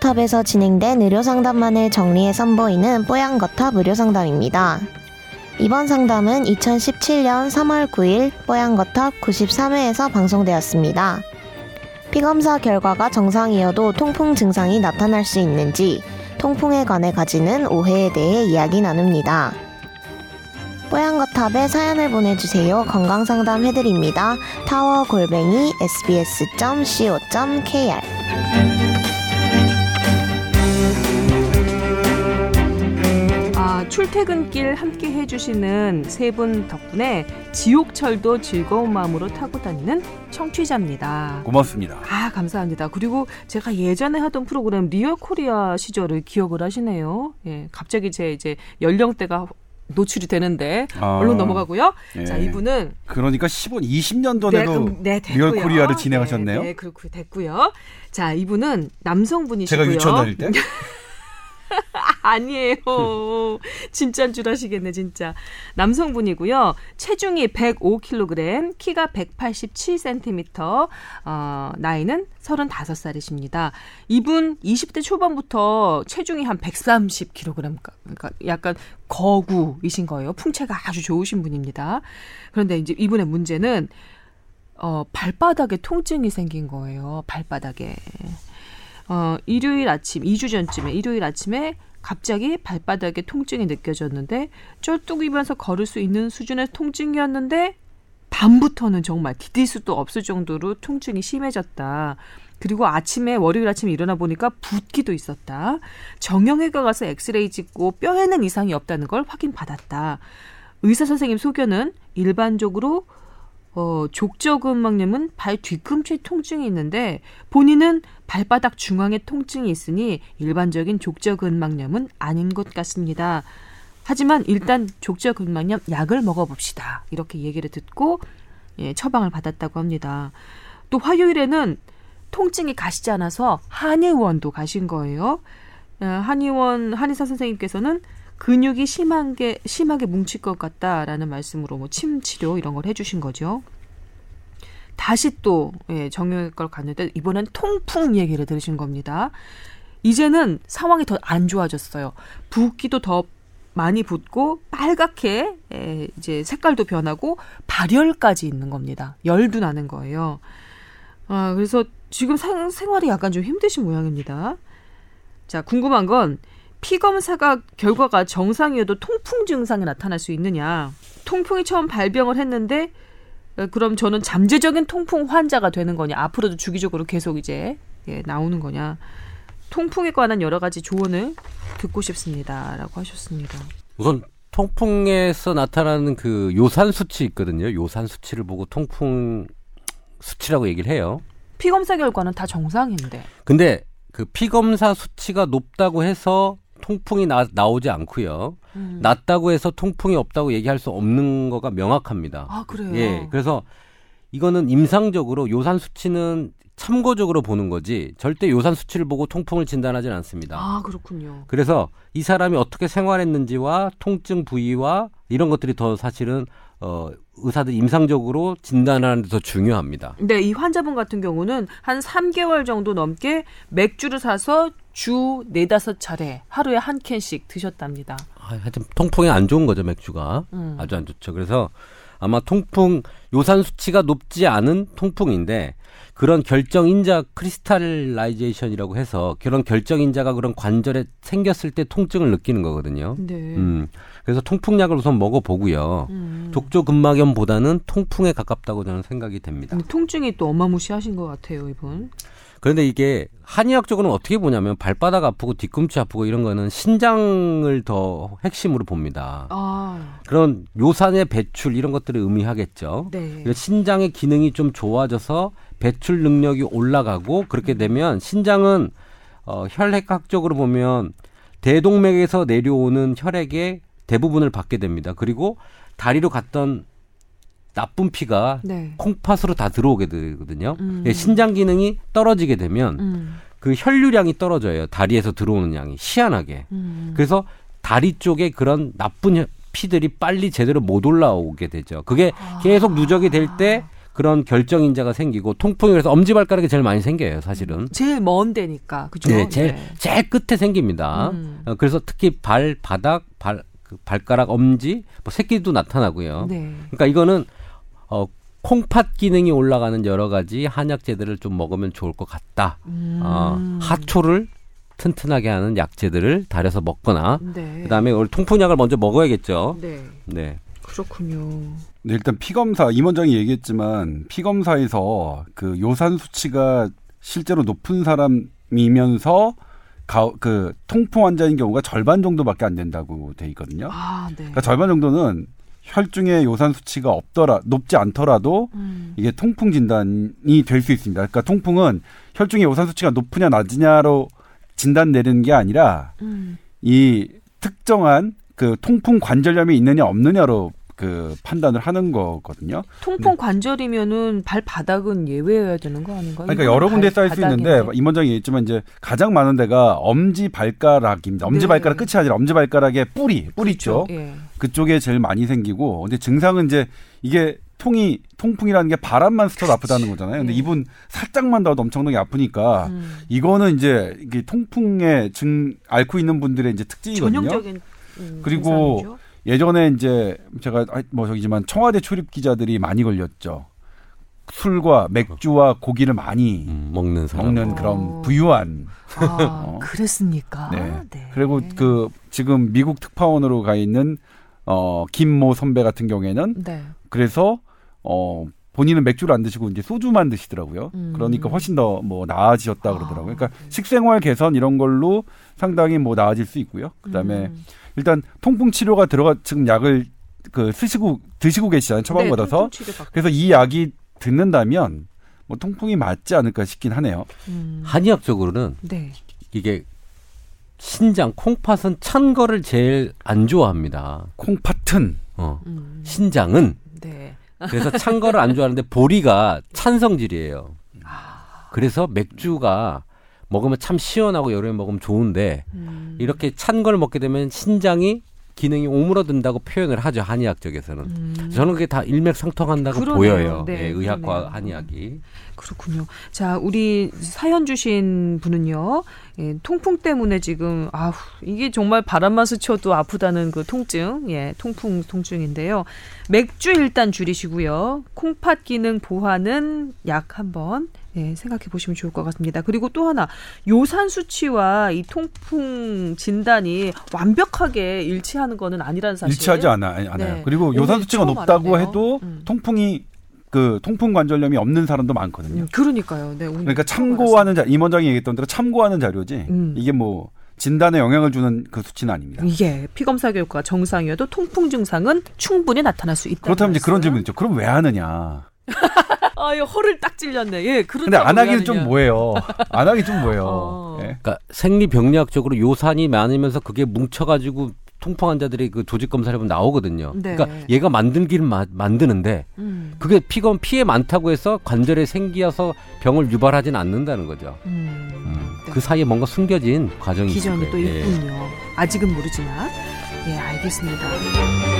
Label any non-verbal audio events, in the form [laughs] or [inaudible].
뽀얀거탑에서 진행된 의료상담만을 정리해 선보이는 뽀얀거탑 의료상담입니다. 이번 상담은 2017년 3월 9일 뽀얀거탑 93회에서 방송되었습니다. 피검사 결과가 정상이어도 통풍 증상이 나타날 수 있는지 통풍에 관해 가지는 오해에 대해 이야기 나눕니다. 뽀얀거탑에 사연을 보내주세요. 건강상담 해드립니다. 타워 골뱅이 sbs.co.kr 출퇴근길 함께 해주시는 세 분 덕분에 지옥철도 즐거운 마음으로 타고 다니는 청취자입니다. 고맙습니다. 아, 감사합니다. 그리고 제가 예전에 하던 프로그램 리얼 코리아 시절을 기억을 하시네요. 예, 갑자기 제 이제 연령대가 노출이 되는데 아, 얼른 넘어가고요. 예. 자, 이분은 그러니까 15, 20년도 네, 내도 그럼, 네. 리얼 코리아를 진행하셨네요. 네, 네, 그렇고 됐고요. 자, 이분은 남성분이시고요. 제가 유치원 다닐 때? [laughs] [laughs] 아니에요. 진짜인 줄 아시겠네, 진짜. 남성분이고요. 체중이 105kg, 키가 187cm, 어, 나이는 35살이십니다. 이분 20대 초반부터 체중이 한 130kg, 그러니까 약간 거구이신 거예요. 풍채가 아주 좋으신 분입니다. 그런데 이제 이분의 문제는 어, 발바닥에 통증이 생긴 거예요. 발바닥에. 어, 일요일 아침, 2주 전쯤에, 일요일 아침에 갑자기 발바닥에 통증이 느껴졌는데, 쩔뚝이면서 걸을 수 있는 수준의 통증이었는데, 밤부터는 정말 디딜 수도 없을 정도로 통증이 심해졌다. 그리고 아침에, 월요일 아침에 일어나 보니까 붓기도 있었다. 정형외과 가서 엑스레이 찍고 뼈에는 이상이 없다는 걸 확인받았다. 의사 선생님 소견은 일반적으로 어, 족저근 막염은 발 뒤꿈치 통증이 있는데 본인은 발바닥 중앙에 통증이 있으니 일반적인 족저근 막염은 아닌 것 같습니다. 하지만 일단 족저근 막염 약을 먹어봅시다. 이렇게 얘기를 듣고 예, 처방을 받았다고 합니다. 또 화요일에는 통증이 가시지 않아서 한의원도 가신 거예요. 어, 한의원 한의사 선생님께서는 근육이 심하게 심하게 뭉칠 것 같다라는 말씀으로 뭐 침 치료 이런 걸 해주신 거죠. 다시 또 예, 정형외과를 갔는데 이번엔 통풍 얘기를 들으신 겁니다. 이제는 상황이 더 안 좋아졌어요. 붓기도 더 많이 붓고 빨갛게 예, 이제 색깔도 변하고 발열까지 있는 겁니다. 열도 나는 거예요. 아 그래서 지금 생, 생활이 약간 좀 힘드신 모양입니다. 자 궁금한 건 피 검사가 결과가 정상이어도 통풍 증상이 나타날 수 있느냐. 통풍이 처음 발병을 했는데 어, 그럼 저는 잠재적인 통풍 환자가 되는 거냐. 앞으로도 주기적으로 계속 이제 예, 나오는 거냐. 통풍에 관한 여러 가지 조언을 듣고 싶습니다라고 하셨습니다. 우선 통풍에서 나타나는 그 요산 수치 있거든요. 요산 수치를 보고 통풍 수치라고 얘기를 해요. 피 검사 결과는 다 정상인데. 근데 그 피검사 수치가 높다고 해서 통풍이 나, 나오지 않고요. 음. 낮다고 해서 통풍이 없다고 얘기할 수 없는 거가 명확합니다. 아 그래요. 예, 그래서 이거는 임상적으로 요산 수치는 참고적으로 보는 거지 절대 요산 수치를 보고 통풍을 진단하지는 않습니다. 아 그렇군요. 그래서 이 사람이 어떻게 생활했는지와 통증 부위와 이런 것들이 더 사실은 어 의사들이 임상적으로 진단하는 데 더 중요합니다. 네, 이 환자분 같은 경우는 한 3개월 정도 넘게 맥주를 사서 주 네다섯 차례 하루에 한 캔씩 드셨답니다. 아, 하여튼 통풍이 안 좋은 거죠 맥주가 음. 아주 안 좋죠. 그래서 아마 통풍 요산 수치가 높지 않은 통풍인데 그런 결정 인자 crystallization이라고 해서 그런 결정 인자가 그런 관절에 생겼을 때 통증을 느끼는 거거든요. 네. 음, 그래서 통풍약을 우선 먹어보고요. 음. 족저 근막염보다는 통풍에 가깝다고 저는 생각이 됩니다. 통증이 또 어마무시하신 것 같아요, 이분. 그런데 이게 한의학적으로는 어떻게 보냐면 발바닥 아프고 뒤꿈치 아프고 이런 거는 신장을 더 핵심으로 봅니다. 아, 그런 요산의 배출 이런 것들을 의미하겠죠. 네. 그래서 신장의 기능이 좀 좋아져서 배출 능력이 올라가고 그렇게 되면 신장은 어, 혈액학적으로 보면 대동맥에서 내려오는 혈액의 대부분을 받게 됩니다. 그리고 다리로 갔던 나쁜 피가 네. 콩팥으로 다 들어오게 되거든요. 음. 예, 신장 기능이 떨어지게 되면 음. 그 혈류량이 떨어져요. 다리에서 들어오는 양이 희한하게. 음. 그래서 다리 쪽에 그런 나쁜 혈- 피들이 빨리 제대로 못 올라오게 되죠. 그게 아. 계속 누적이 될 때 그런 결정 인자가 생기고 통풍이 그래서 엄지발가락이 제일 많이 생겨요, 사실은. 제일 먼 데니까 그죠? 네, 제일 제일 끝에 생깁니다. 음. 어, 그래서 특히 발 바닥 발그 발가락 엄지 뭐 새끼도 나타나고요. 네. 그러니까 이거는 어 콩팥 기능이 올라가는 여러 가지 한약재들을 좀 먹으면 좋을 것 같다. 음. 어, 하초를 튼튼하게 하는 약재들을 달여서 먹거나 네. 그다음에 오늘 통풍약을 먼저 먹어야겠죠. 네. 네. 그렇군요. 네, 일단 피 검사 임 원장이 얘기했지만 피 검사에서 그 요산 수치가 실제로 높은 사람이면서 가, 그 통풍 환자인 경우가 절반 정도밖에 안 된다고 돼 있거든요. 아, 네. 그러니까 절반 정도는 혈중에 요산 수치가 없더라 높지 않더라도 음. 이게 통풍 진단이 될 수 있습니다. 그러니까 통풍은 혈중에 요산 수치가 높으냐 낮으냐로 진단 내리는 게 아니라 음. 이 특정한 그 통풍 관절염이 있느냐 없느냐로 그 판단을 하는 거거든요. 통풍 관절이면은 발바닥은 예외여야 되는 거 아닌가요? 그러니까 여러 군데 발- 쌓일 수 있는데. 임원장이 얘기했지만 이제 가장 많은 데가 엄지 발가락입니다. 엄지 네. 발가락 끝이 아니라 엄지 발가락의 뿌리, 뿌리 그렇죠. 쪽 예. 그쪽에 제일 많이 생기고 근데 증상은 이제 이게 통이 통풍이라는 게 바람만 스쳐도 아프다는 거잖아요. 근데 예. 이분 살짝만 닿아도 엄청나게 아프니까 음. 이거는 이제 이게 통풍에 증 앓고 있는 분들의 이제 특징이거든요. 전형적인 음, 그리고 증상이죠. 예전에 이제 제가 아, 뭐 저기지만 청와대 출입 기자들이 많이 걸렸죠. 술과 맥주와 고기를 많이 음, 먹는 사람. 먹는 어. 그런 부유한 아, [laughs] 어. 그랬습니까? 네. 그리고 그 지금 미국 특파원으로 가 있는 어 김모 선배 같은 경우에는 네. 그래서 어 본인은 맥주를 안 드시고 이제 소주만 드시더라고요. 음. 그러니까 훨씬 더 뭐 나아지셨다 아, 그러더라고요. 그러니까 네. 식생활 개선 이런 걸로 상당히 뭐 나아질 수 있고요. 그다음에 음. 일단 통풍 치료가 들어가 지금 약을 그 쓰시고 드시고 계시잖아요. 처방받아서. 네, 통풍 치료 받고. 그래서 이 약이 듣는다면 뭐 통풍이 맞지 않을까 싶긴 하네요. 음. 한의학적으로는 네. 이게 신장 콩팥은 찬 거를 제일 안 좋아합니다. 콩팥은 어. 음. 신장은 네. 그래서 찬 거를 안 좋아하는데 보리가 찬 성질이에요. 그래서 맥주가 먹으면 참 시원하고 여름에 먹으면 좋은데 음. 이렇게 찬 걸 먹게 되면 신장이 기능이 오므러든다고 표현을 하죠 한의학 쪽에서는. 음. 저는 그게 다 일맥상통한다고 그러네요. 보여요. 네, 예, 의학과 그러네요. 한의학이. 그렇군요. 자, 우리 사연 주신 분은요, 예, 통풍 때문에 지금, 아우, 이게 정말 바람만 스쳐도 아프다는 그 통증, 예, 통풍 통증인데요. 맥주 일단 줄이시고요. 콩팥 기능 보완은 약 한번, 예, 생각해 보시면 좋을 것 같습니다. 그리고 또 하나, 요산 수치와 이 통풍 진단이 완벽하게 일치하는 거는 아니라는 사실. 일치하지 않아, 않아요. 네. 그리고 요산 수치가 높다고 알았네요. 해도 음. 통풍이 그 통풍 관절염이 없는 사람도 많거든요. 음, 그러니까요. 네, 오늘 그러니까 참고하는 자 임 원장이 얘기했던 대로 참고하는 자료지. 음. 이게 뭐 진단에 영향을 주는 그 수치는 아닙니다. 이게 피검사 결과 정상이어도 통풍 증상은 충분히 나타날 수 있다. 그렇다면 이제 그런 질문 있죠. 그럼 왜 하느냐? [laughs] 아, 이 허를 딱 찔렸네. 예, 그렇다고 근데 안왜 하기는 좀. 뭐예요? 안 하기 좀 [laughs] 뭐예요? 어. 예. 그러니까 생리병리학적으로 요산이 많으면서 그게 뭉쳐가지고 통풍 환자들이 그 조직 검사를 해보면 나오거든요. 네. 그러니까 얘가 만들기를 마- 만드는데 음, 그게 피검 피해 많다고 해서 관절에 생기어서 병을 유발하진 않는다는 거죠. 음, 음, 네. 그 사이에 뭔가 숨겨진 과정이 기전이. 또 예. 있군요. 아직은 모르지만. 예, 알겠습니다.